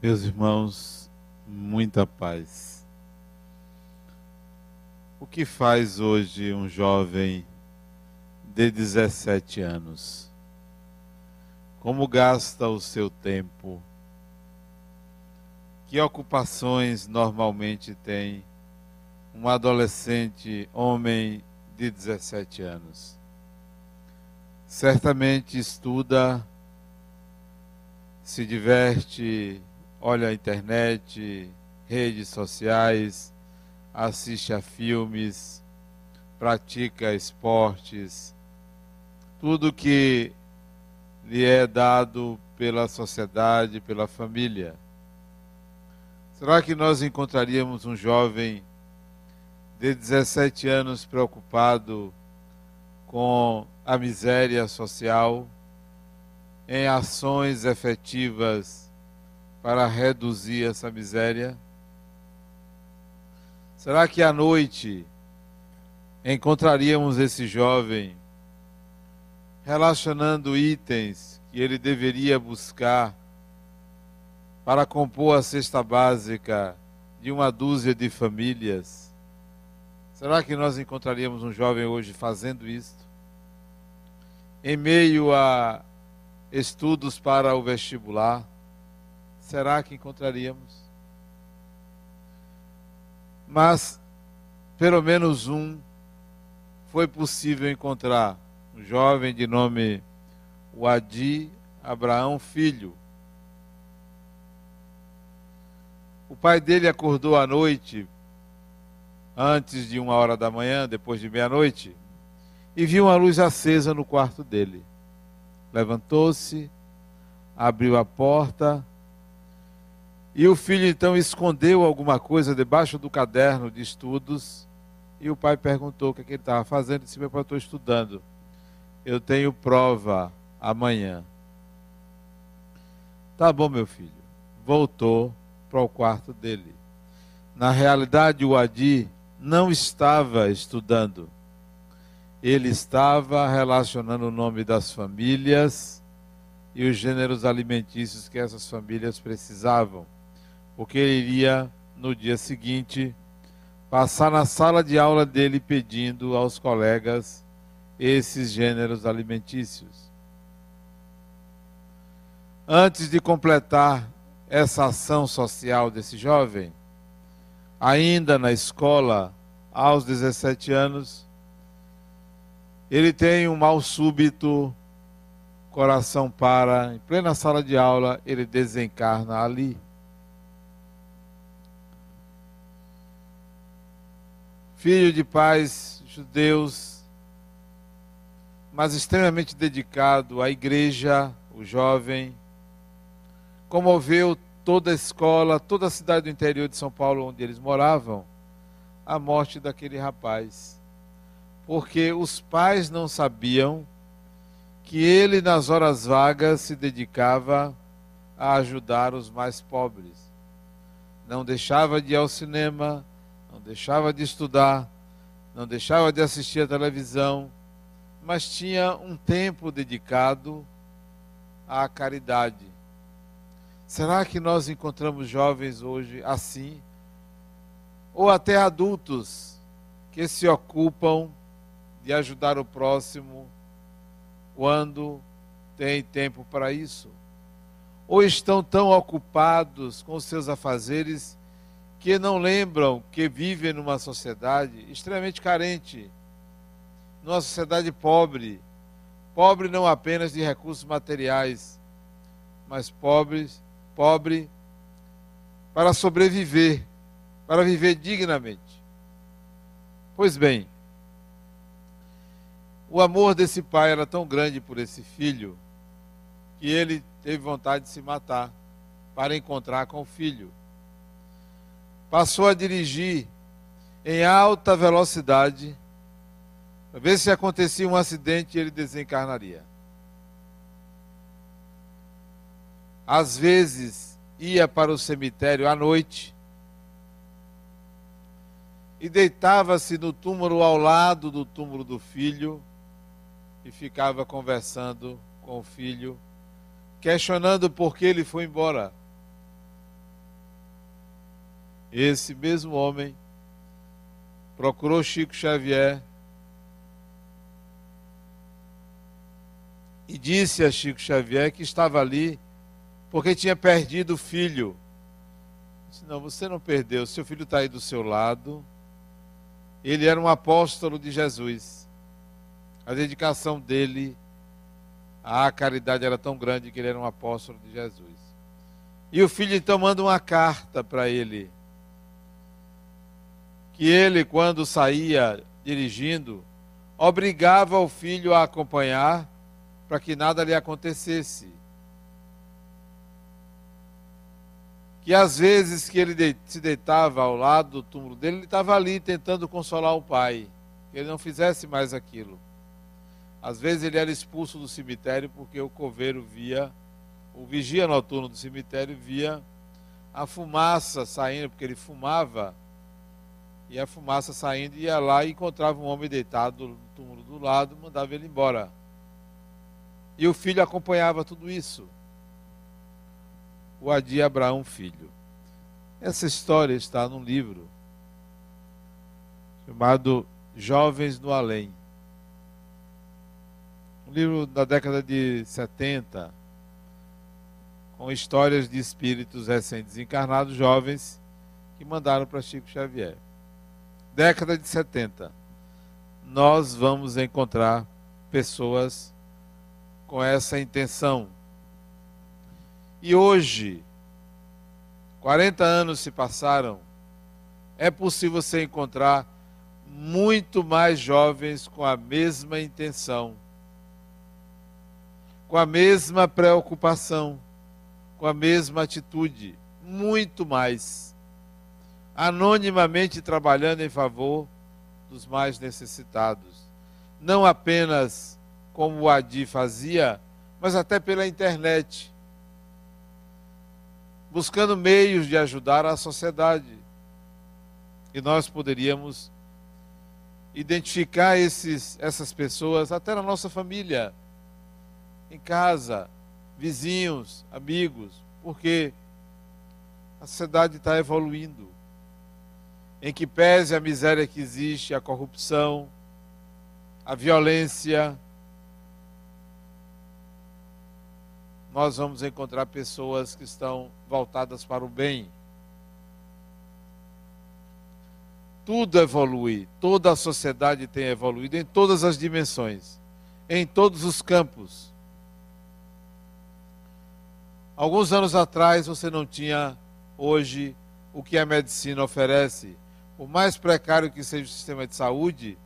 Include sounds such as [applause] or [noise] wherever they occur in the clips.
Meus irmãos, muita paz. O que faz hoje um jovem de 17 anos? Como gasta o seu tempo? Que ocupações normalmente tem um adolescente homem de 17 anos? Certamente estuda, se diverte, olha a internet, redes sociais, assiste a filmes, pratica esportes, tudo que lhe é dado pela sociedade, pela família. Será que nós encontraríamos um jovem de 17 anos preocupado com a miséria social, em ações efetivas para reduzir essa miséria? Será que à noite encontraríamos esse jovem relacionando itens que ele deveria buscar para compor a cesta básica de uma dúzia de famílias? Será que nós encontraríamos um jovem hoje fazendo isto? Em meio a estudos para o vestibular? Será que encontraríamos? Mas, pelo menos um foi possível encontrar. Um jovem de nome Wadi Abraão Filho. O pai dele acordou à noite, antes de uma hora da manhã, depois de meia-noite, e viu uma luz acesa no quarto dele. Levantou-se, abriu a porta e o filho então escondeu alguma coisa debaixo do caderno de estudos. E o pai perguntou o que, é que ele estava fazendo. Disse: Meu pai, estou estudando. Eu tenho prova amanhã. Tá bom, meu filho. Voltou para o quarto dele. Na realidade, o Adi não estava estudando. Ele estava relacionando o nome das famílias e os gêneros alimentícios que essas famílias precisavam porque ele iria no dia seguinte passar na sala de aula dele pedindo aos colegas esses gêneros alimentícios. Antes de completar essa ação social desse jovem, ainda na escola, aos 17 anos, ele tem um mal súbito, coração para, em plena sala de aula, ele desencarna ali. Filho de pais judeus, mas extremamente dedicado à igreja, o jovem, comoveu toda a escola, toda a cidade do interior de São Paulo onde eles moravam, a morte daquele rapaz. Porque os pais não sabiam que ele, nas horas vagas, se dedicava a ajudar os mais pobres. Não deixava de ir ao cinema, não deixava de estudar, não deixava de assistir a televisão, mas tinha um tempo dedicado à caridade. Será que nós encontramos jovens hoje assim? Ou até adultos que se ocupam de ajudar o próximo quando tem tempo para isso? Ou estão tão ocupados com seus afazeres que não lembram que vivem numa sociedade extremamente carente, numa sociedade pobre, pobre não apenas de recursos materiais, mas pobres, pobre para sobreviver, para viver dignamente. Pois bem, o amor desse pai era tão grande por esse filho que ele teve vontade de se matar para encontrar com o filho passou a dirigir em alta velocidade para ver se acontecia um acidente ele desencarnaria. Às vezes ia para o cemitério à noite e deitava-se no túmulo ao lado do túmulo do filho e ficava conversando com o filho, questionando por que ele foi embora esse mesmo homem procurou Chico Xavier e disse a Chico Xavier que estava ali porque tinha perdido o filho. Disse, não, você não perdeu, seu filho está aí do seu lado. Ele era um apóstolo de Jesus. A dedicação dele à caridade era tão grande que ele era um apóstolo de Jesus. E o filho então manda uma carta para ele. Que ele, quando saía dirigindo, obrigava o filho a acompanhar para que nada lhe acontecesse. Que às vezes que ele se deitava ao lado do túmulo dele, ele estava ali tentando consolar o pai, que ele não fizesse mais aquilo. Às vezes ele era expulso do cemitério porque o coveiro via, o vigia noturno do cemitério via a fumaça saindo, porque ele fumava, e a fumaça saindo, ia lá e encontrava um homem deitado no túmulo do lado, mandava ele embora. E o filho acompanhava tudo isso. O Adi Abraão Filho. Essa história está num livro chamado Jovens no Além. Um livro da década de 70, com histórias de espíritos recém-desencarnados, jovens, que mandaram para Chico Xavier. Década de 70. Nós vamos encontrar pessoas com essa intenção. E hoje, 40 anos se passaram, é possível você encontrar muito mais jovens com a mesma intenção, com a mesma preocupação, com a mesma atitude, muito mais, anonimamente trabalhando em favor dos mais necessitados, não apenas como o Adi fazia, mas até pela internet, buscando meios de ajudar a sociedade. E nós poderíamos identificar esses, essas pessoas até na nossa família, em casa, vizinhos, amigos, porque a sociedade está evoluindo. Em que pese a miséria que existe, a corrupção, a violência, nós vamos encontrar pessoas que estão voltadas para o bem. Tudo evolui, toda a sociedade tem evoluído em todas as dimensões, em todos os campos. Alguns anos atrás você não tinha hoje o que a medicina oferece. Por mais precário que seja o sistema de saúde,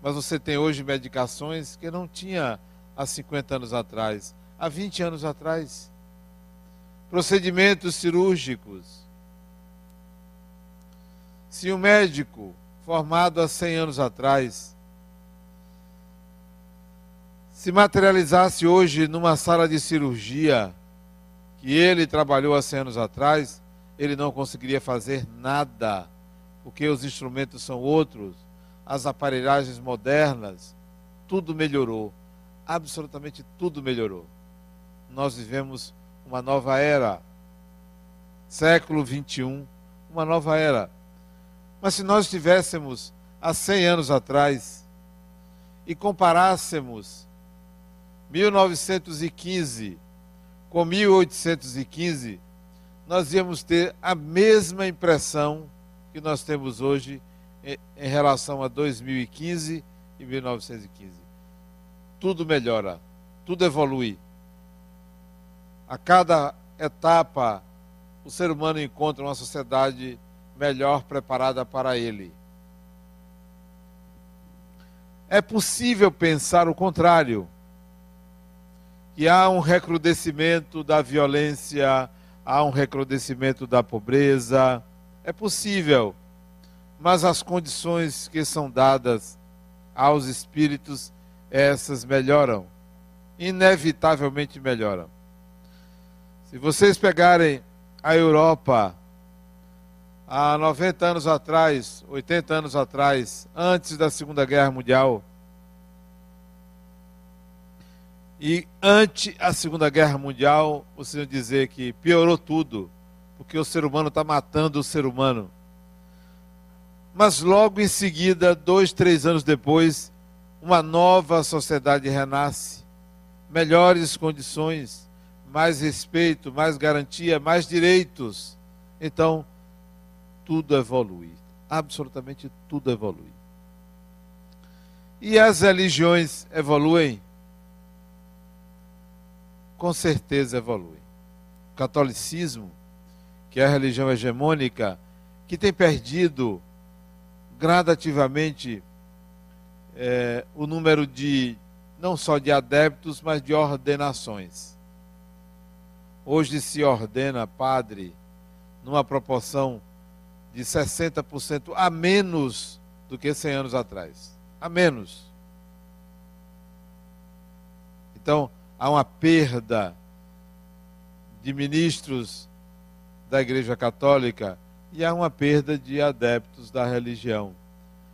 mas você tem hoje medicações que não tinha há 50 anos atrás há 20 anos atrás. Procedimentos cirúrgicos. Se um médico formado há 100 anos atrás se materializasse hoje numa sala de cirurgia que ele trabalhou há 100 anos atrás, ele não conseguiria fazer nada, porque os instrumentos são outros, as aparelhagens modernas, tudo melhorou, absolutamente tudo melhorou nós vivemos uma nova era. Século 21, uma nova era. Mas se nós estivéssemos há 100 anos atrás e comparássemos 1915 com 1815, nós íamos ter a mesma impressão que nós temos hoje em, relação a 2015 e 1915. Tudo melhora, tudo evolui. A cada etapa, o ser humano encontra uma sociedade melhor preparada para ele. É possível pensar o contrário, que há um recrudescimento da violência, há um recrudescimento da pobreza. É possível, mas as condições que são dadas aos espíritos, essas melhoram, inevitavelmente melhoram. Se vocês pegarem a Europa há 90 anos atrás, 80 anos atrás, antes da Segunda Guerra Mundial, e ante a Segunda Guerra Mundial, vocês vão dizer que piorou tudo, porque o ser humano está matando o ser humano. Mas logo em seguida, dois, três anos depois, uma nova sociedade renasce, melhores condições, mais respeito, mais garantia, mais direitos. Então, tudo evolui, absolutamente tudo evolui. E as religiões evoluem? Com certeza evoluem. O catolicismo, que é a religião hegemônica, que tem perdido gradativamente é, o número de, não só de adeptos, mas de ordenações. Hoje se ordena padre numa proporção de 60% a menos do que 100 anos atrás. A menos. Então, há uma perda de ministros da Igreja Católica e há uma perda de adeptos da religião.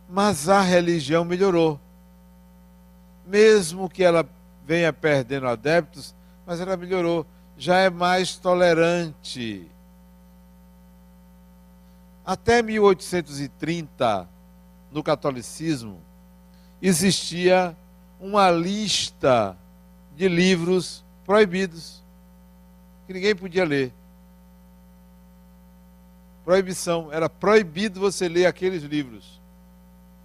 Mas a religião melhorou. Mesmo que ela venha perdendo adeptos, mas ela melhorou. Já é mais tolerante. Até 1830, no catolicismo, existia uma lista de livros proibidos que ninguém podia ler proibição, era proibido você ler aqueles livros.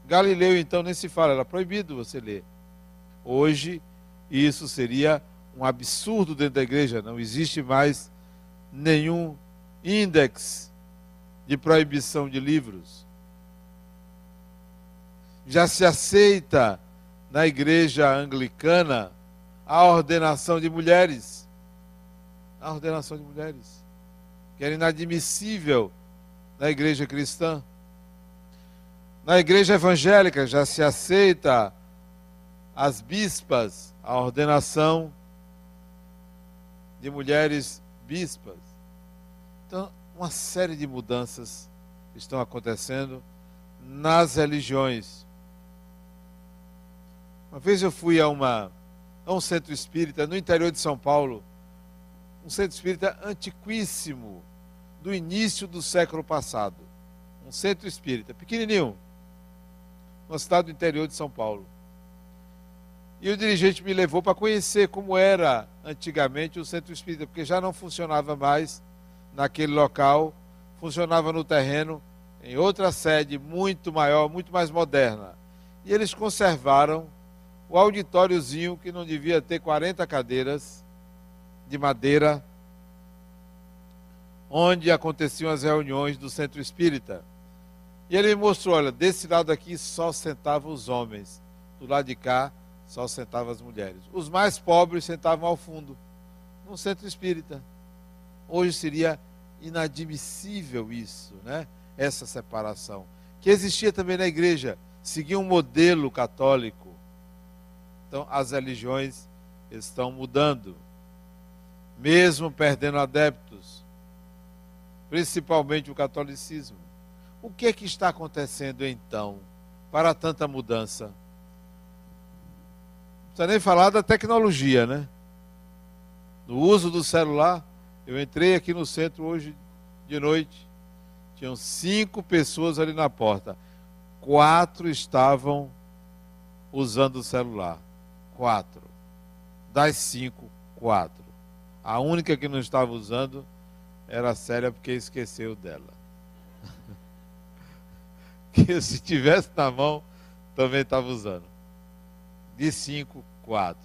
Galileu, então, nem se fala, era proibido você ler. Hoje, isso seria um absurdo dentro da igreja, não existe mais nenhum índex de proibição de livros. Já se aceita na igreja anglicana a ordenação de mulheres. A ordenação de mulheres. Que era inadmissível na igreja cristã. Na igreja evangélica já se aceita as bispas, a ordenação de mulheres bispas. Então, uma série de mudanças estão acontecendo nas religiões. Uma vez eu fui a, uma, a um centro espírita no interior de São Paulo, um centro espírita antiquíssimo, do início do século passado. Um centro espírita, pequenininho, no estado do interior de São Paulo. E o dirigente me levou para conhecer como era antigamente o centro espírita, porque já não funcionava mais naquele local, funcionava no terreno, em outra sede muito maior, muito mais moderna. E eles conservaram o auditóriozinho que não devia ter 40 cadeiras de madeira onde aconteciam as reuniões do centro espírita. E ele me mostrou: olha, desse lado aqui só sentavam os homens, do lado de cá só sentavam as mulheres. Os mais pobres sentavam ao fundo, no centro espírita. Hoje seria inadmissível isso, né? Essa separação. Que existia também na igreja, seguia um modelo católico. Então, as religiões estão mudando, mesmo perdendo adeptos principalmente o catolicismo. O que é que está acontecendo então para tanta mudança? Não precisa nem falar da tecnologia, né? No uso do celular. Eu entrei aqui no centro hoje de noite. Tinham cinco pessoas ali na porta. Quatro estavam usando o celular. Quatro. Das cinco, quatro. A única que não estava usando era séria porque esqueceu dela. [laughs] que se tivesse na mão, também estava usando. De 5, 4.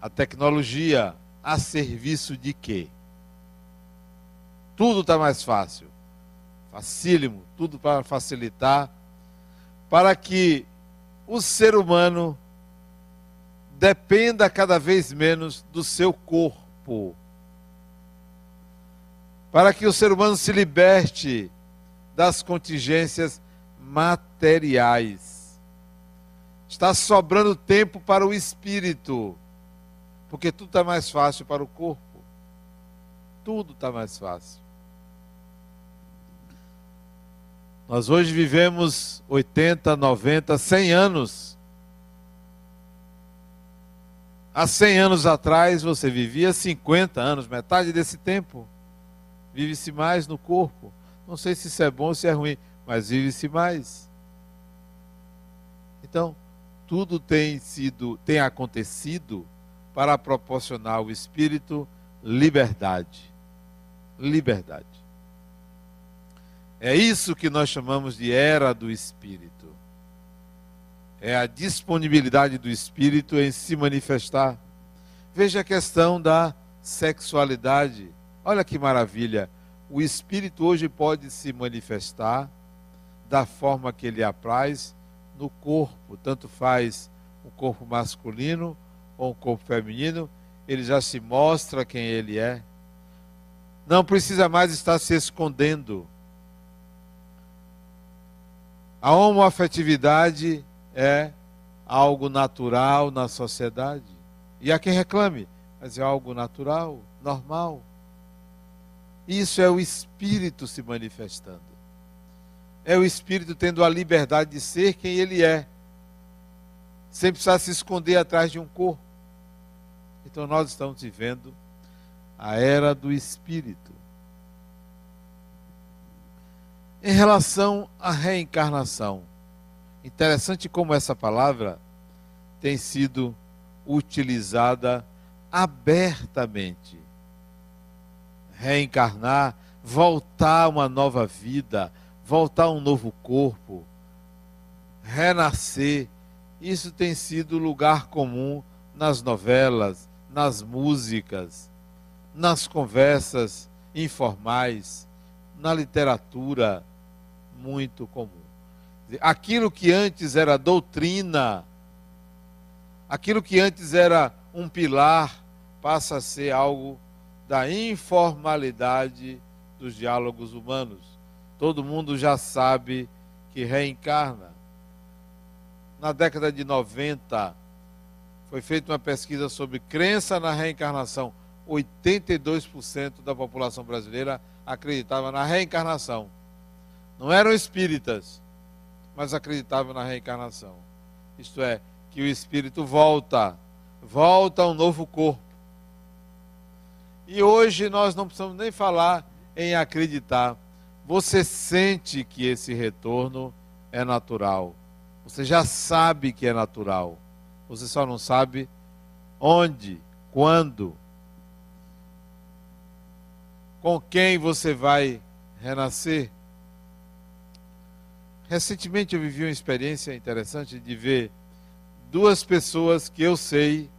A tecnologia a serviço de quê? Tudo está mais fácil. Facílimo, tudo para facilitar, para que o ser humano dependa cada vez menos do seu corpo para que o ser humano se liberte das contingências materiais. Está sobrando tempo para o espírito, porque tudo está mais fácil para o corpo. Tudo está mais fácil. Nós hoje vivemos 80, 90, 100 anos. Há 100 anos atrás você vivia 50 anos, metade desse tempo. Vive-se mais no corpo. Não sei se isso é bom ou se é ruim, mas vive-se mais. Então, tudo tem sido, tem acontecido para proporcionar ao espírito liberdade. Liberdade. É isso que nós chamamos de era do espírito. É a disponibilidade do espírito em se manifestar. Veja a questão da sexualidade. Olha que maravilha. O espírito hoje pode se manifestar da forma que ele apraz no corpo, tanto faz o corpo masculino ou o corpo feminino, ele já se mostra quem ele é. Não precisa mais estar se escondendo. A homoafetividade é algo natural na sociedade. E há quem reclame, mas é algo natural, normal. Isso é o Espírito se manifestando. É o Espírito tendo a liberdade de ser quem ele é, sem precisar se esconder atrás de um corpo. Então nós estamos vivendo a era do Espírito. Em relação à reencarnação, interessante como essa palavra tem sido utilizada abertamente. Reencarnar, voltar uma nova vida, voltar um novo corpo, renascer. Isso tem sido lugar comum nas novelas, nas músicas, nas conversas informais, na literatura muito comum. Aquilo que antes era doutrina, aquilo que antes era um pilar, passa a ser algo da informalidade dos diálogos humanos. Todo mundo já sabe que reencarna. Na década de 90, foi feita uma pesquisa sobre crença na reencarnação. 82% da população brasileira acreditava na reencarnação. Não eram espíritas, mas acreditavam na reencarnação. Isto é, que o espírito volta, volta a um novo corpo. E hoje nós não precisamos nem falar em acreditar. Você sente que esse retorno é natural. Você já sabe que é natural. Você só não sabe onde, quando, com quem você vai renascer. Recentemente eu vivi uma experiência interessante de ver duas pessoas que eu sei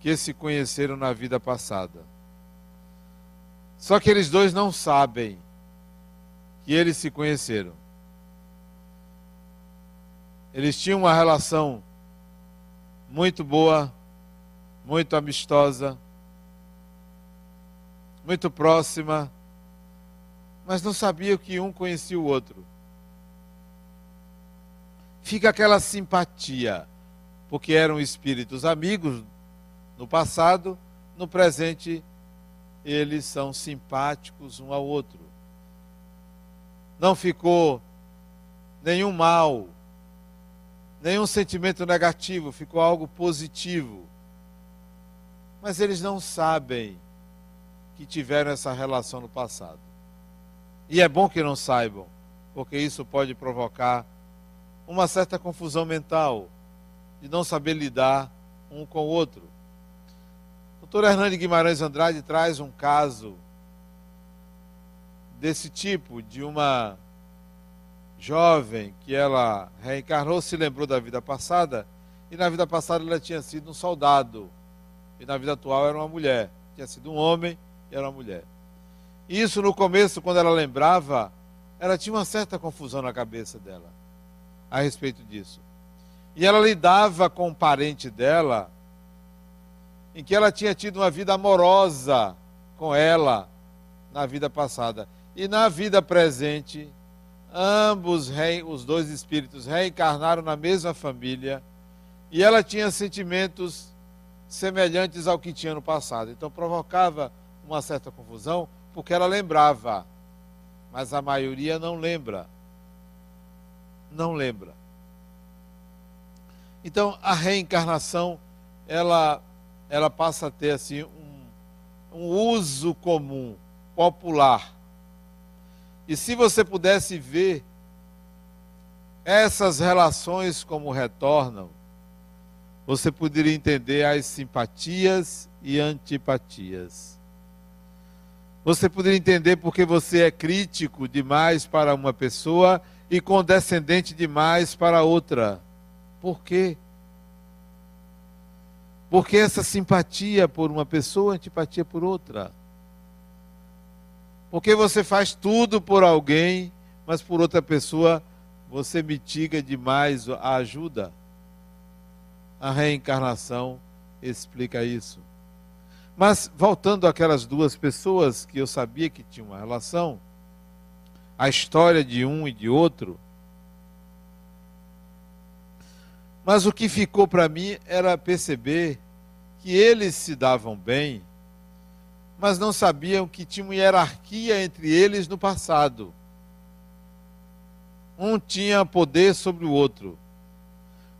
que se conheceram na vida passada. Só que eles dois não sabem que eles se conheceram. Eles tinham uma relação muito boa, muito amistosa, muito próxima, mas não sabiam que um conhecia o outro fica aquela simpatia, porque eram espíritos amigos no passado, no presente eles são simpáticos um ao outro. Não ficou nenhum mal, nenhum sentimento negativo, ficou algo positivo. Mas eles não sabem que tiveram essa relação no passado. E é bom que não saibam, porque isso pode provocar uma certa confusão mental, de não saber lidar um com o outro. Doutor Hernani Guimarães Andrade traz um caso desse tipo, de uma jovem que ela reencarnou, se lembrou da vida passada, e na vida passada ela tinha sido um soldado, e na vida atual era uma mulher. Tinha sido um homem e era uma mulher. Isso no começo, quando ela lembrava, ela tinha uma certa confusão na cabeça dela a respeito disso. E ela lidava com um parente dela, em que ela tinha tido uma vida amorosa com ela na vida passada. E na vida presente, ambos, os dois espíritos, reencarnaram na mesma família. E ela tinha sentimentos semelhantes ao que tinha no passado. Então provocava uma certa confusão, porque ela lembrava, mas a maioria não lembra não lembra. Então, a reencarnação, ela, ela passa a ter assim um, um uso comum. popular. E se você pudesse ver essas relações como retornam, você poderia entender as simpatias e antipatias. Você poderia entender porque você é crítico demais para uma pessoa e condescendente demais para outra. Por quê? Porque essa simpatia por uma pessoa, antipatia por outra. Porque você faz tudo por alguém, mas por outra pessoa você mitiga demais a ajuda. A reencarnação explica isso. Mas voltando àquelas duas pessoas que eu sabia que tinham uma relação, a história de um e de outro. Mas o que ficou para mim era perceber que eles se davam bem, mas não sabiam que tinha uma hierarquia entre eles no passado. Um tinha poder sobre o outro.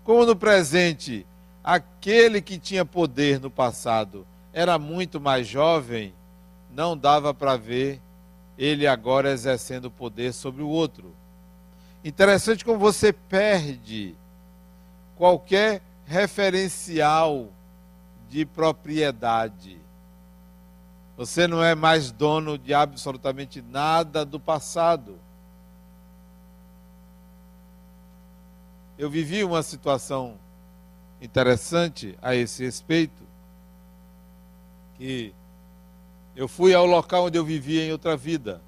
Como no presente, aquele que tinha poder no passado era muito mais jovem, não dava para ver ele agora exercendo poder sobre o outro. Interessante como você perde qualquer referencial de propriedade. Você não é mais dono de absolutamente nada do passado. Eu vivi uma situação interessante a esse respeito, que eu fui ao local onde eu vivia em outra vida.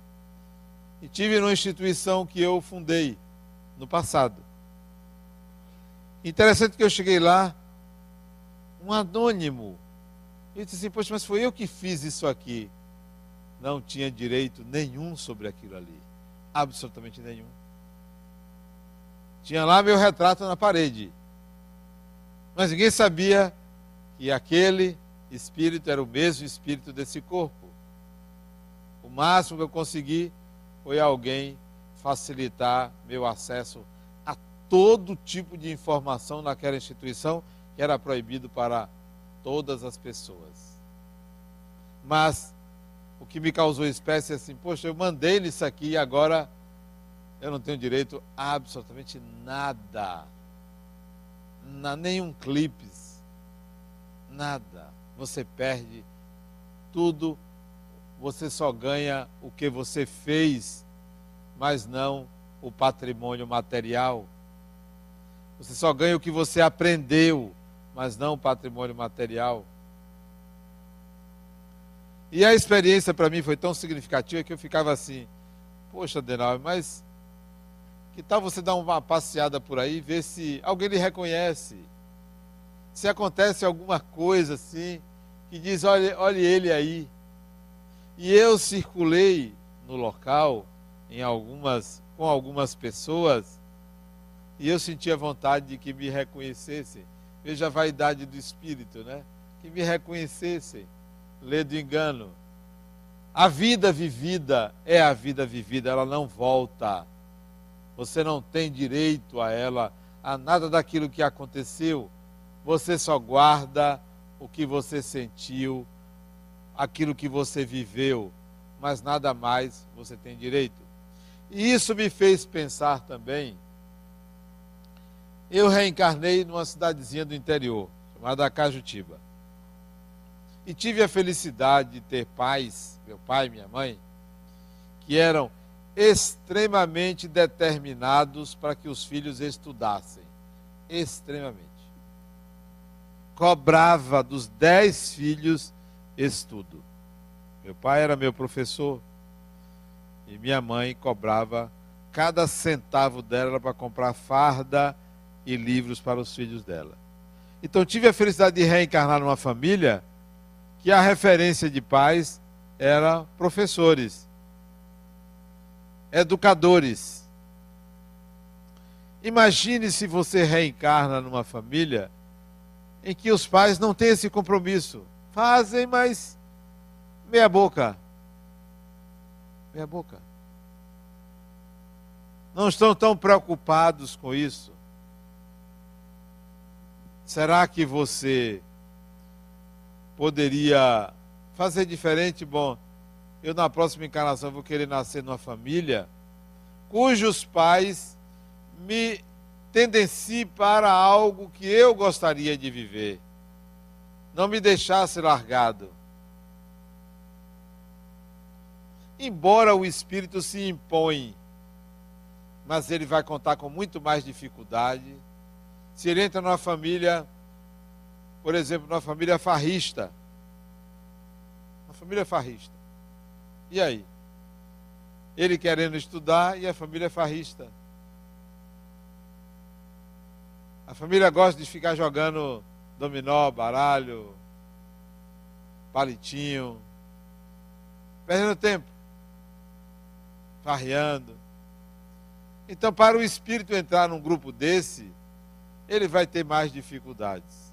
E tive numa instituição que eu fundei no passado. Interessante que eu cheguei lá, um anônimo. E disse assim: Poxa, mas foi eu que fiz isso aqui. Não tinha direito nenhum sobre aquilo ali. Absolutamente nenhum. Tinha lá meu retrato na parede. Mas ninguém sabia que aquele espírito era o mesmo espírito desse corpo. O máximo que eu consegui foi alguém facilitar meu acesso todo tipo de informação naquela instituição que era proibido para todas as pessoas. Mas o que me causou espécie é assim, poxa, eu mandei nisso aqui e agora eu não tenho direito a absolutamente nada. Na, nenhum clipes. Nada você perde tudo, você só ganha o que você fez, mas não o patrimônio material. Você só ganha o que você aprendeu, mas não o patrimônio material. E a experiência para mim foi tão significativa que eu ficava assim: Poxa, Denal, mas que tal você dar uma passeada por aí e ver se alguém lhe reconhece? se acontece alguma coisa assim, que diz: olha, olha ele aí. E eu circulei no local em algumas, com algumas pessoas e eu sentia vontade de que me reconhecessem. Veja a vaidade do espírito, né? Que me reconhecessem. Lê do engano. A vida vivida é a vida vivida, ela não volta. Você não tem direito a ela, a nada daquilo que aconteceu você só guarda o que você sentiu, aquilo que você viveu, mas nada mais você tem direito. E isso me fez pensar também. Eu reencarnei numa cidadezinha do interior, chamada Cajutiba. E tive a felicidade de ter pais, meu pai e minha mãe, que eram extremamente determinados para que os filhos estudassem. Extremamente cobrava dos dez filhos estudo. Meu pai era meu professor e minha mãe cobrava cada centavo dela para comprar farda e livros para os filhos dela. Então tive a felicidade de reencarnar numa família que a referência de pais era professores, educadores. Imagine se você reencarna numa família em que os pais não têm esse compromisso. Fazem, mas meia boca. Meia boca. Não estão tão preocupados com isso. Será que você poderia fazer diferente? Bom, eu na próxima encarnação vou querer nascer numa família cujos pais me tendenciem para algo que eu gostaria de viver. Não me deixasse largado. Embora o espírito se impõe, mas ele vai contar com muito mais dificuldade. Se ele entra numa família, por exemplo, numa família farrista, uma família farrista. E aí? Ele querendo estudar e a família farrista. A família gosta de ficar jogando dominó, baralho, palitinho, perdendo tempo, farreando. Então, para o espírito entrar num grupo desse, ele vai ter mais dificuldades.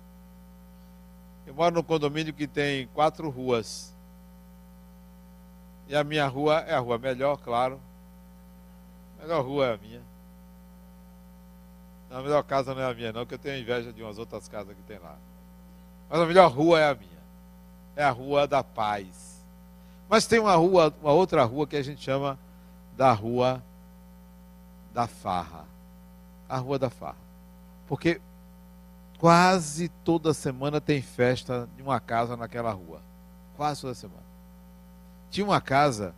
Eu moro num condomínio que tem quatro ruas. E a minha rua é a rua melhor, claro. A melhor rua é a minha. A melhor casa não é a minha, não, que eu tenho inveja de umas outras casas que tem lá. Mas a melhor rua é a minha. É a rua da paz. Mas tem uma rua, uma outra rua que a gente chama da rua da farra. A rua da farra. Porque quase toda semana tem festa de uma casa naquela rua. Quase toda semana tinha uma casa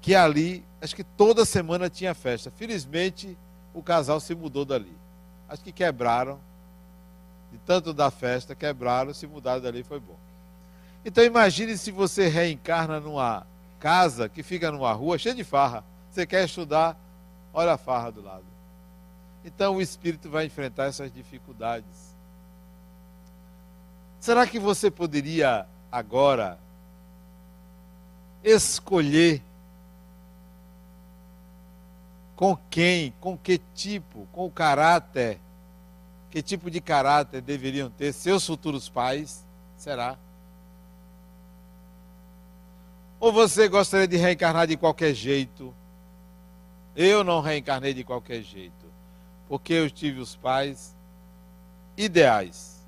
que ali, acho que toda semana tinha festa. Felizmente, o casal se mudou dali. Acho que quebraram, de tanto da festa, quebraram, se mudaram dali, foi bom. Então imagine se você reencarna numa casa que fica numa rua cheia de farra. Você quer estudar, olha a farra do lado. Então o espírito vai enfrentar essas dificuldades. Será que você poderia agora escolher com quem, com que tipo, com o caráter, que tipo de caráter deveriam ter seus futuros pais? Será? Ou você gostaria de reencarnar de qualquer jeito? Eu não reencarnei de qualquer jeito, porque eu tive os pais ideais.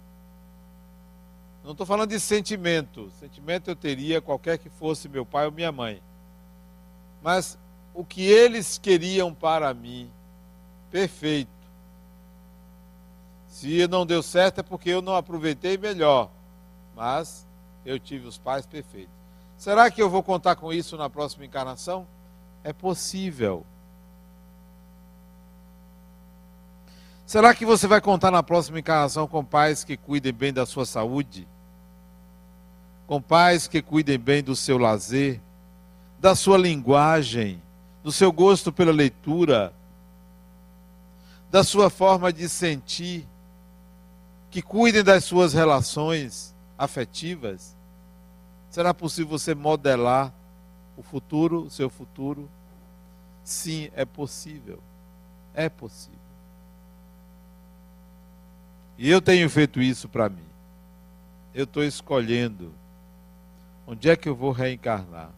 Não estou falando de sentimento. Sentimento eu teria qualquer que fosse meu pai ou minha mãe. Mas o que eles queriam para mim, perfeito. Se não deu certo é porque eu não aproveitei melhor. Mas eu tive os pais perfeitos. Será que eu vou contar com isso na próxima encarnação? É possível. Será que você vai contar na próxima encarnação com pais que cuidem bem da sua saúde? com pais que cuidem bem do seu lazer, da sua linguagem, do seu gosto pela leitura, da sua forma de sentir, que cuidem das suas relações afetivas. Será possível você modelar o futuro, o seu futuro? Sim, é possível. É possível. E eu tenho feito isso para mim. Eu estou escolhendo Onde é que eu vou reencarnar?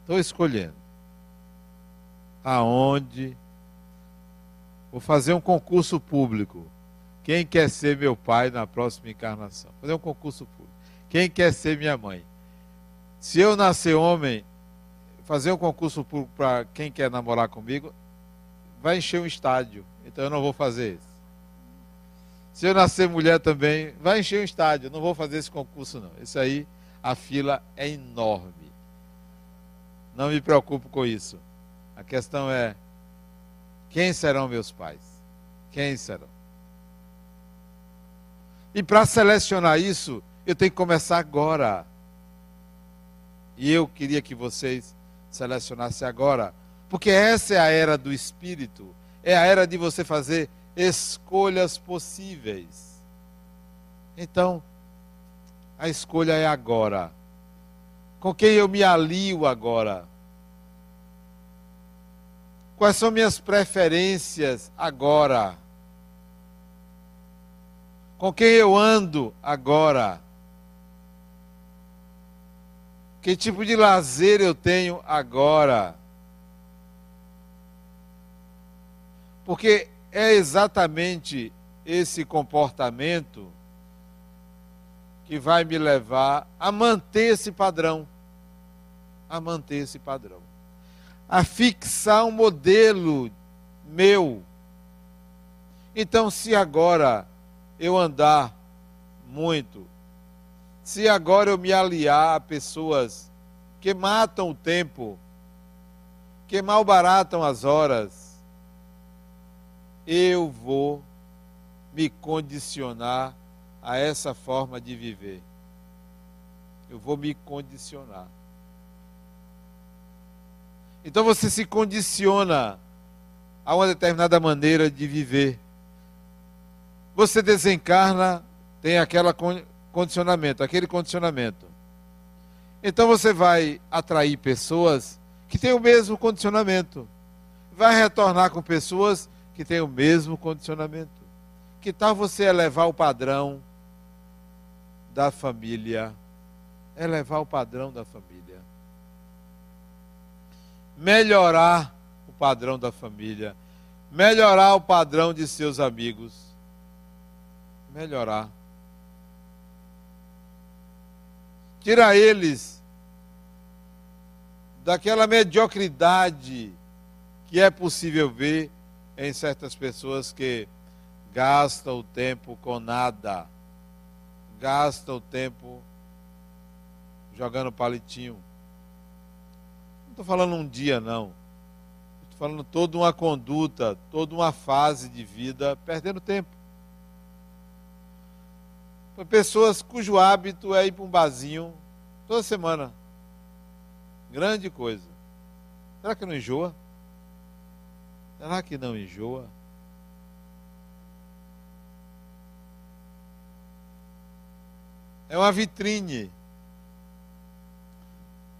Estou escolhendo. Aonde? Vou fazer um concurso público. Quem quer ser meu pai na próxima encarnação? Fazer um concurso público. Quem quer ser minha mãe? Se eu nascer homem, fazer um concurso público para quem quer namorar comigo, vai encher um estádio. Então eu não vou fazer isso. Se eu nascer mulher também, vai encher um estádio. Eu não vou fazer esse concurso, não. Isso aí a fila é enorme. Não me preocupo com isso. A questão é: quem serão meus pais? Quem serão? E para selecionar isso, eu tenho que começar agora. E eu queria que vocês selecionassem agora, porque essa é a era do espírito, é a era de você fazer escolhas possíveis. Então, a escolha é agora. Com quem eu me alio agora? Quais são minhas preferências agora? Com quem eu ando agora? Que tipo de lazer eu tenho agora? Porque é exatamente esse comportamento que vai me levar a manter esse padrão. a manter esse padrão, a fixar um modelo meu. Então, se agora eu andar muito, se agora eu me aliar a pessoas que matam o tempo, que malbaratam as horas, eu vou me condicionar a essa forma de viver. Eu vou me condicionar. Então você se condiciona a uma determinada maneira de viver. Você desencarna, tem aquele condicionamento, aquele condicionamento. Então você vai atrair pessoas que têm o mesmo condicionamento. Vai retornar com pessoas que têm o mesmo condicionamento. Que tal você elevar o padrão da família? Elevar o padrão da família. Melhorar o padrão da família. Melhorar o padrão de seus amigos. Melhorar. Tirar eles daquela mediocridade que é possível ver em certas pessoas que gastam o tempo com nada, gastam o tempo jogando palitinho. Não estou falando um dia, não. Estou falando toda uma conduta, toda uma fase de vida perdendo tempo. Pessoas cujo hábito é ir para um barzinho toda semana. Grande coisa. Será que não enjoa? Será que não enjoa? É uma vitrine.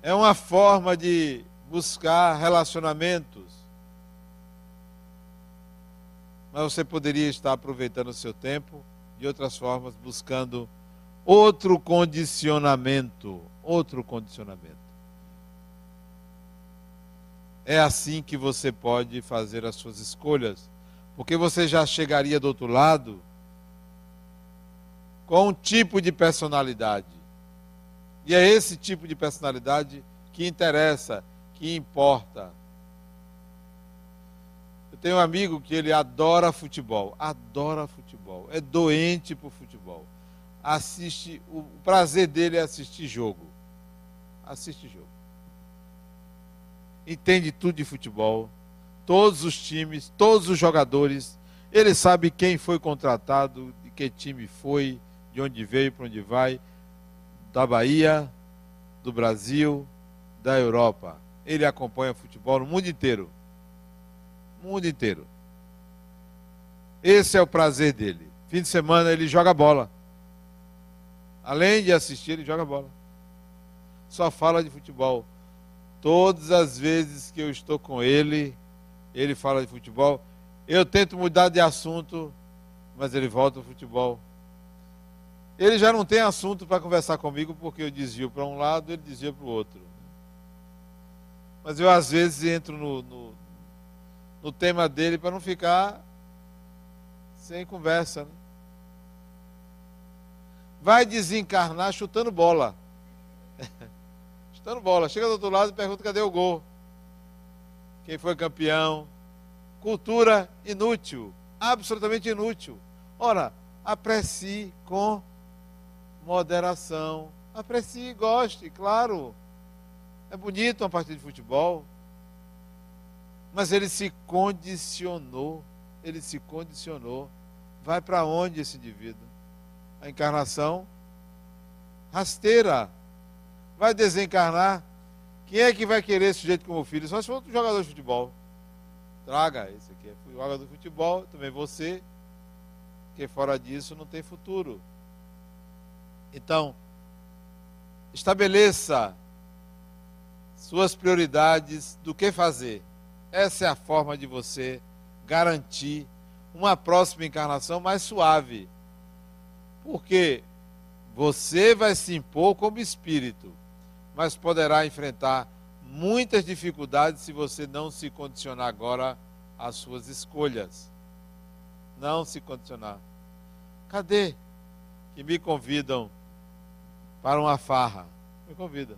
É uma forma de buscar relacionamentos. Mas você poderia estar aproveitando o seu tempo de outras formas, buscando outro condicionamento. Outro condicionamento. É assim que você pode fazer as suas escolhas, porque você já chegaria do outro lado com um tipo de personalidade. E é esse tipo de personalidade que interessa, que importa. Eu tenho um amigo que ele adora futebol, adora futebol, é doente por futebol. Assiste, o prazer dele é assistir jogo. Assiste jogo entende tudo de futebol, todos os times, todos os jogadores. Ele sabe quem foi contratado, de que time foi, de onde veio, para onde vai, da Bahia, do Brasil, da Europa. Ele acompanha futebol no mundo inteiro. Mundo inteiro. Esse é o prazer dele. Fim de semana ele joga bola. Além de assistir, ele joga bola. Só fala de futebol. Todas as vezes que eu estou com ele, ele fala de futebol. Eu tento mudar de assunto, mas ele volta ao futebol. Ele já não tem assunto para conversar comigo, porque eu desvio para um lado, ele desvia para o outro. Mas eu, às vezes, entro no, no, no tema dele para não ficar sem conversa. Né? Vai desencarnar chutando bola. [laughs] chutando bola. Chega do outro lado e pergunta cadê o gol. Quem foi campeão? Cultura inútil, absolutamente inútil. Ora, aprecie com moderação. Aprecie e goste, claro. É bonito uma partida de futebol. Mas ele se condicionou. Ele se condicionou. Vai para onde esse indivíduo? A encarnação rasteira vai desencarnar, quem é que vai querer esse sujeito como filho? Só se for outro jogador de futebol. Traga, esse aqui é jogador de futebol, também você, que fora disso não tem futuro. Então, estabeleça suas prioridades do que fazer. Essa é a forma de você garantir uma próxima encarnação mais suave. Porque você vai se impor como espírito mas poderá enfrentar muitas dificuldades se você não se condicionar agora às suas escolhas. Não se condicionar. Cadê que me convidam para uma farra? Me convida.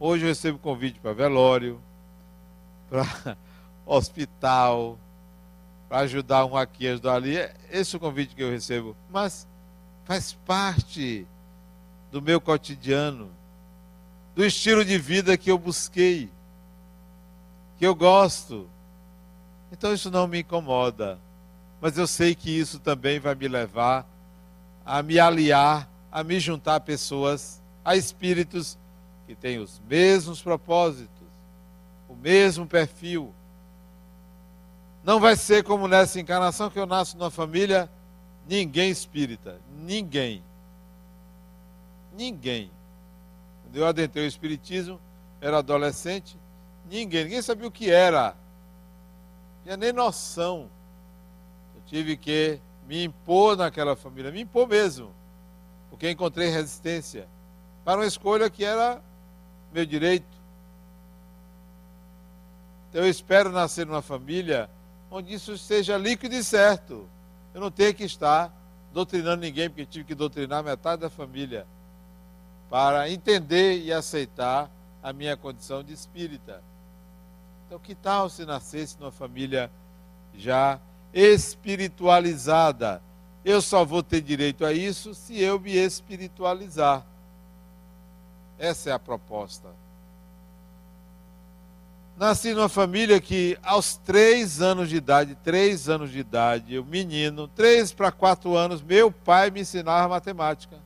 Hoje eu recebo convite para velório, para [laughs] hospital, para ajudar um aqui, ajudar ali. É esse é o convite que eu recebo. Mas faz parte do meu cotidiano, do estilo de vida que eu busquei, que eu gosto. Então isso não me incomoda. Mas eu sei que isso também vai me levar a me aliar, a me juntar a pessoas, a espíritos que têm os mesmos propósitos, o mesmo perfil. Não vai ser como nessa encarnação que eu nasço numa família ninguém espírita, ninguém. Ninguém. Eu adentrei o espiritismo, era adolescente, ninguém, ninguém sabia o que era. Não tinha nem noção tive que me impor naquela família, me impor mesmo, porque encontrei resistência para uma escolha que era meu direito. Então eu espero nascer numa família onde isso seja líquido e certo. Eu não tenho que estar doutrinando ninguém, porque tive que doutrinar metade da família para entender e aceitar a minha condição de espírita. Então, que tal se nascesse numa família já espiritualizada. Eu só vou ter direito a isso se eu me espiritualizar. Essa é a proposta. Nasci numa família que, aos três anos de idade, três anos de idade, o menino, três para quatro anos, meu pai me ensinava matemática.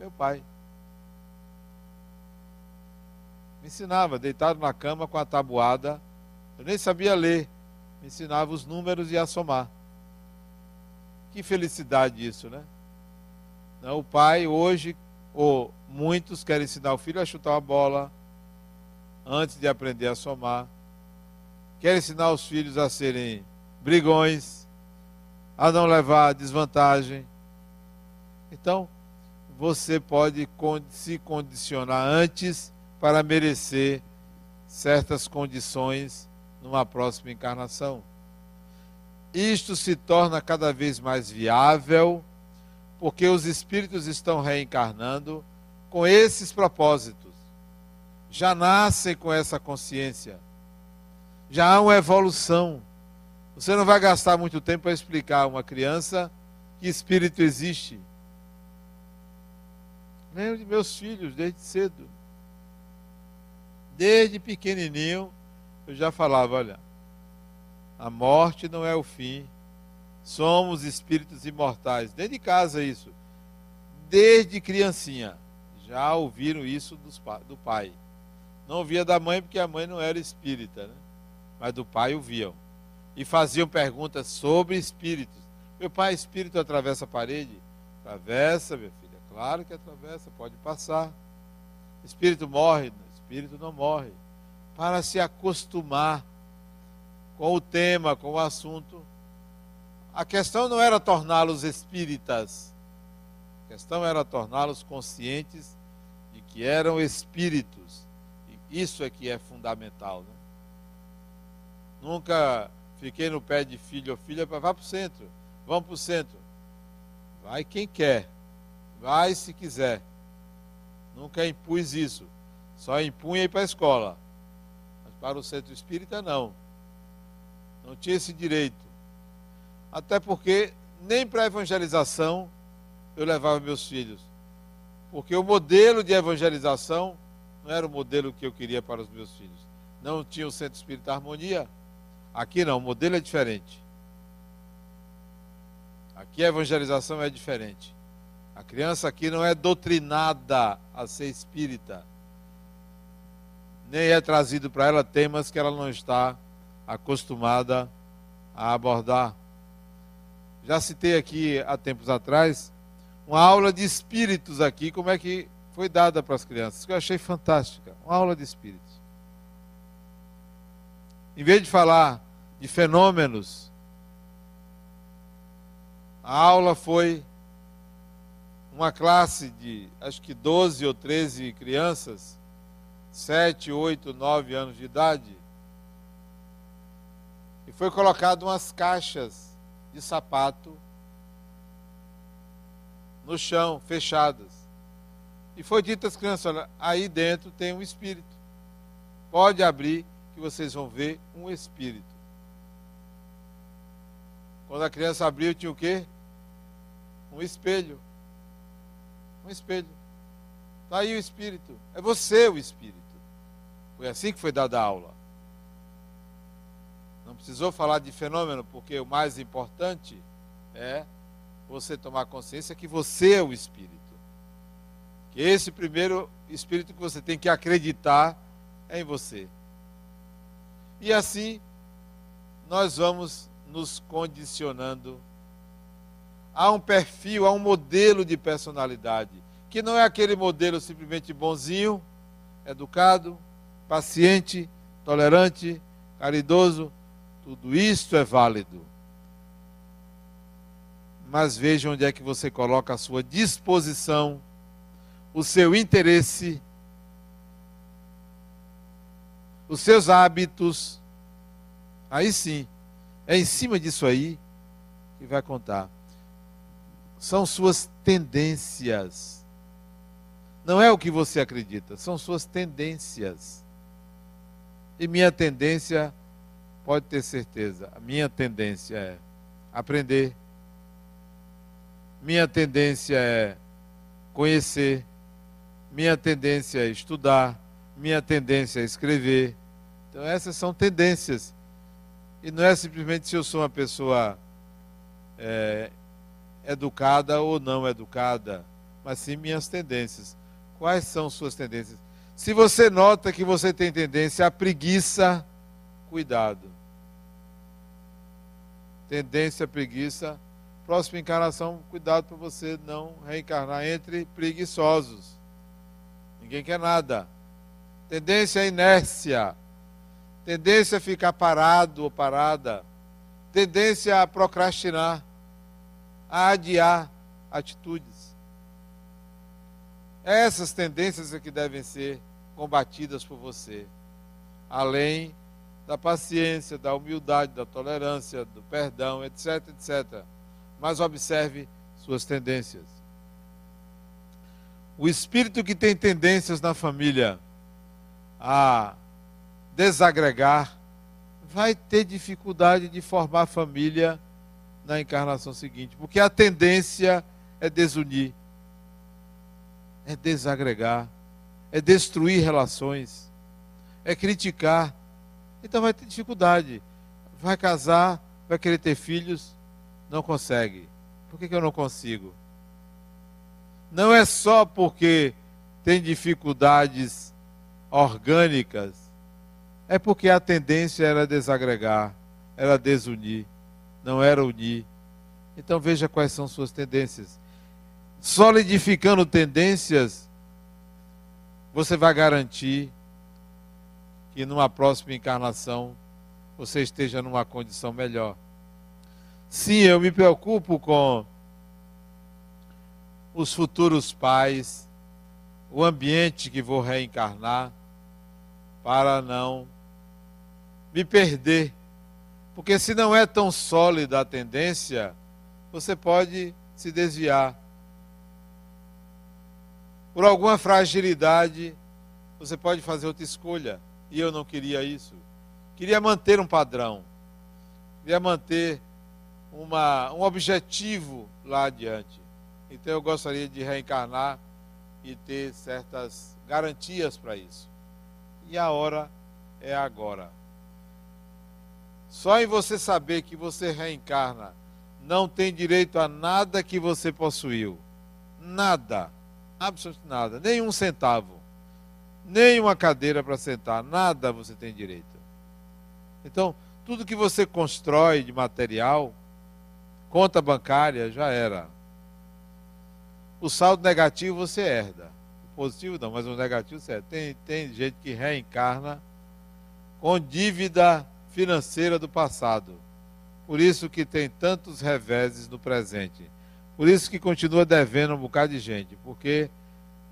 Meu pai. Me ensinava, deitado na cama com a tabuada. Eu nem sabia ler me ensinava os números e a somar. Que felicidade isso, né? O pai hoje, ou muitos querem ensinar o filho a chutar uma bola antes de aprender a somar. Querem ensinar os filhos a serem brigões, a não levar desvantagem. Então, você pode se condicionar antes para merecer certas condições numa próxima encarnação. Isto se torna cada vez mais viável, porque os espíritos estão reencarnando com esses propósitos. Já nascem com essa consciência. Já há uma evolução. Você não vai gastar muito tempo para explicar a uma criança que espírito existe. De meus filhos desde cedo. Desde pequenininho, eu já falava, olha, a morte não é o fim, somos espíritos imortais. Dentro de casa isso, desde criancinha, já ouviram isso do pai. Não ouvia da mãe porque a mãe não era espírita, né? mas do pai ouviam. E faziam perguntas sobre espíritos. Meu pai, espírito atravessa a parede? Atravessa, minha filha. Claro que atravessa, pode passar. Espírito morre? Espírito não morre para se acostumar com o tema, com o assunto. A questão não era torná-los espíritas, a questão era torná-los conscientes de que eram espíritos. E isso é que é fundamental. Né? Nunca fiquei no pé de filho ou filha para vá para o centro. Vamos para o centro. Vai quem quer. Vai se quiser. Nunca impus isso. Só impunha ir para a escola. Para o centro espírita, não. Não tinha esse direito. Até porque nem para a evangelização eu levava meus filhos. Porque o modelo de evangelização não era o modelo que eu queria para os meus filhos. Não tinha o centro espírita harmonia. Aqui não, o modelo é diferente. Aqui a evangelização é diferente. A criança aqui não é doutrinada a ser espírita nem é trazido para ela temas que ela não está acostumada a abordar. Já citei aqui há tempos atrás uma aula de espíritos aqui, como é que foi dada para as crianças, que eu achei fantástica. Uma aula de espíritos. Em vez de falar de fenômenos, a aula foi uma classe de acho que 12 ou 13 crianças sete, oito, nove anos de idade, e foi colocado umas caixas de sapato no chão, fechadas. E foi dito às crianças: olha, aí dentro tem um espírito. Pode abrir que vocês vão ver um espírito. Quando a criança abriu, tinha o quê? Um espelho. Um espelho. Está aí o espírito. É você o espírito. Foi assim que foi dada a aula. Não precisou falar de fenômeno, porque o mais importante é você tomar consciência que você é o espírito. Que esse primeiro espírito que você tem que acreditar é em você. E assim nós vamos nos condicionando a um perfil, a um modelo de personalidade, que não é aquele modelo simplesmente bonzinho, educado, paciente, tolerante, caridoso, tudo isso é válido. Mas veja onde é que você coloca a sua disposição, o seu interesse, os seus hábitos. Aí sim, é em cima disso aí que vai contar. São suas tendências. Não é o que você acredita, são suas tendências. E minha tendência, pode ter certeza, a minha tendência é aprender. Minha tendência é conhecer. Minha tendência é estudar. Minha tendência é escrever. Então, essas são tendências. E não é simplesmente se eu sou uma pessoa é, educada ou não educada, mas sim minhas tendências. Quais são suas tendências? Se você nota que você tem tendência à preguiça, cuidado. Tendência à preguiça, próxima encarnação, cuidado para você não reencarnar entre preguiçosos. Ninguém quer nada. Tendência à inércia tendência a ficar parado ou parada, tendência a procrastinar, a adiar atitudes. Essas tendências é que devem ser combatidas por você, além da paciência, da humildade, da tolerância, do perdão, etc, etc. Mas observe suas tendências. O espírito que tem tendências na família a desagregar, vai ter dificuldade de formar família na encarnação seguinte, porque a tendência é desunir, é desagregar, é destruir relações, é criticar. Então vai ter dificuldade. Vai casar, vai querer ter filhos, não consegue. Por que, que eu não consigo? Não é só porque tem dificuldades orgânicas é porque a tendência era desagregar, era desunir, não era unir. Então veja quais são suas tendências. Solidificando tendências, você vai garantir que numa próxima encarnação você esteja numa condição melhor. Sim, eu me preocupo com os futuros pais, o ambiente que vou reencarnar, para não me perder. Porque se não é tão sólida a tendência, você pode se desviar. Por alguma fragilidade, você pode fazer outra escolha. E eu não queria isso. Queria manter um padrão. Queria manter uma, um objetivo lá adiante. Então eu gostaria de reencarnar e ter certas garantias para isso. E a hora é agora. Só em você saber que você reencarna, não tem direito a nada que você possuiu. Nada. Absolutamente nada. Nem um centavo. Nem uma cadeira para sentar. Nada você tem direito. Então, tudo que você constrói de material, conta bancária, já era. O saldo negativo você herda. O positivo não, mas o negativo você herda. Tem, tem gente que reencarna com dívida financeira do passado. Por isso que tem tantos reveses no presente. Por isso que continua devendo um bocado de gente, porque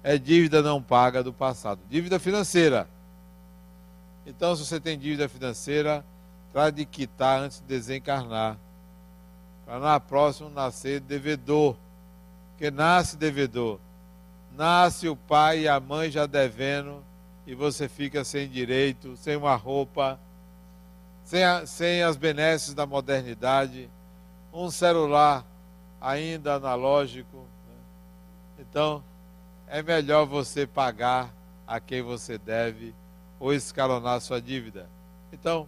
é dívida não paga do passado. Dívida financeira. Então, se você tem dívida financeira, trate de quitar antes de desencarnar. Para na próxima nascer devedor. Porque nasce devedor. Nasce o pai e a mãe já devendo e você fica sem direito, sem uma roupa, sem, a, sem as benesses da modernidade, um celular ainda analógico. Né? Então, é melhor você pagar a quem você deve ou escalonar sua dívida. Então,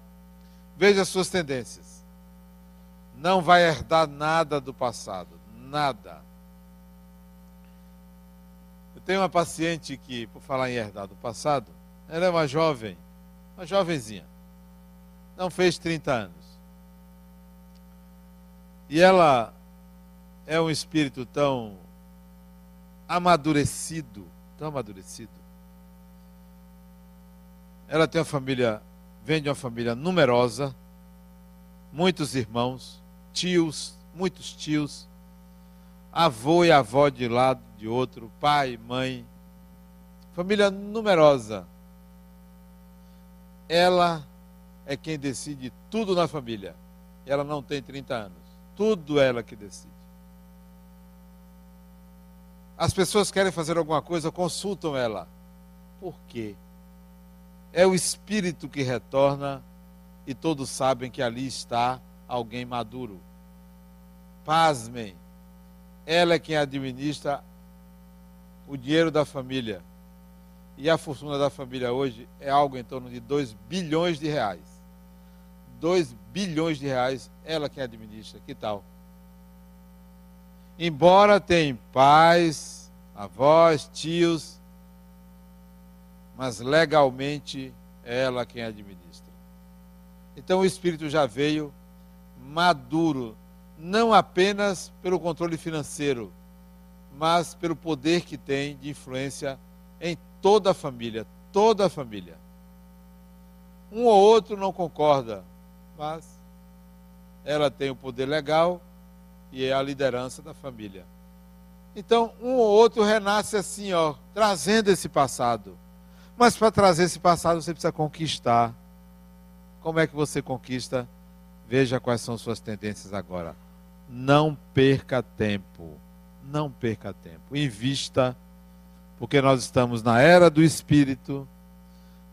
veja suas tendências. Não vai herdar nada do passado, nada. Eu tenho uma paciente que, por falar em herdar do passado, ela é uma jovem, uma jovenzinha, não fez 30 anos. E ela é um espírito tão amadurecido, tão amadurecido. Ela tem uma família, vem de uma família numerosa, muitos irmãos, tios, muitos tios, avô e avó de lado de outro, pai, mãe, família numerosa. Ela é quem decide tudo na família. Ela não tem 30 anos. Tudo ela que decide. As pessoas querem fazer alguma coisa, consultam ela. Por quê? É o espírito que retorna e todos sabem que ali está alguém maduro. Pasmem, ela é quem administra o dinheiro da família. E a fortuna da família hoje é algo em torno de 2 bilhões de reais. 2 bilhões de reais, ela quem administra. Que tal? Embora tenha pais, avós, tios, mas legalmente é ela quem administra. Então o Espírito já veio maduro, não apenas pelo controle financeiro, mas pelo poder que tem de influência em toda a família, toda a família. Um ou outro não concorda, mas ela tem o poder legal e é a liderança da família. Então, um ou outro renasce assim, ó, trazendo esse passado. Mas para trazer esse passado, você precisa conquistar. Como é que você conquista? Veja quais são suas tendências agora. Não perca tempo. Não perca tempo. Invista, porque nós estamos na era do espírito.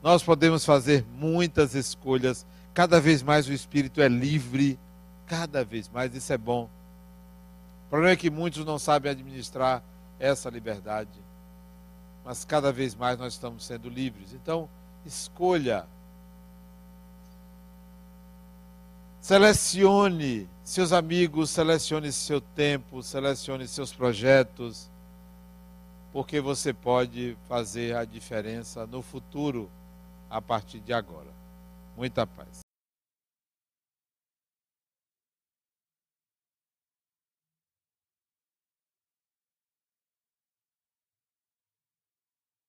Nós podemos fazer muitas escolhas. Cada vez mais o espírito é livre. Cada vez mais. Isso é bom. Problema é que muitos não sabem administrar essa liberdade. Mas cada vez mais nós estamos sendo livres. Então, escolha Selecione seus amigos, selecione seu tempo, selecione seus projetos, porque você pode fazer a diferença no futuro a partir de agora. Muita paz.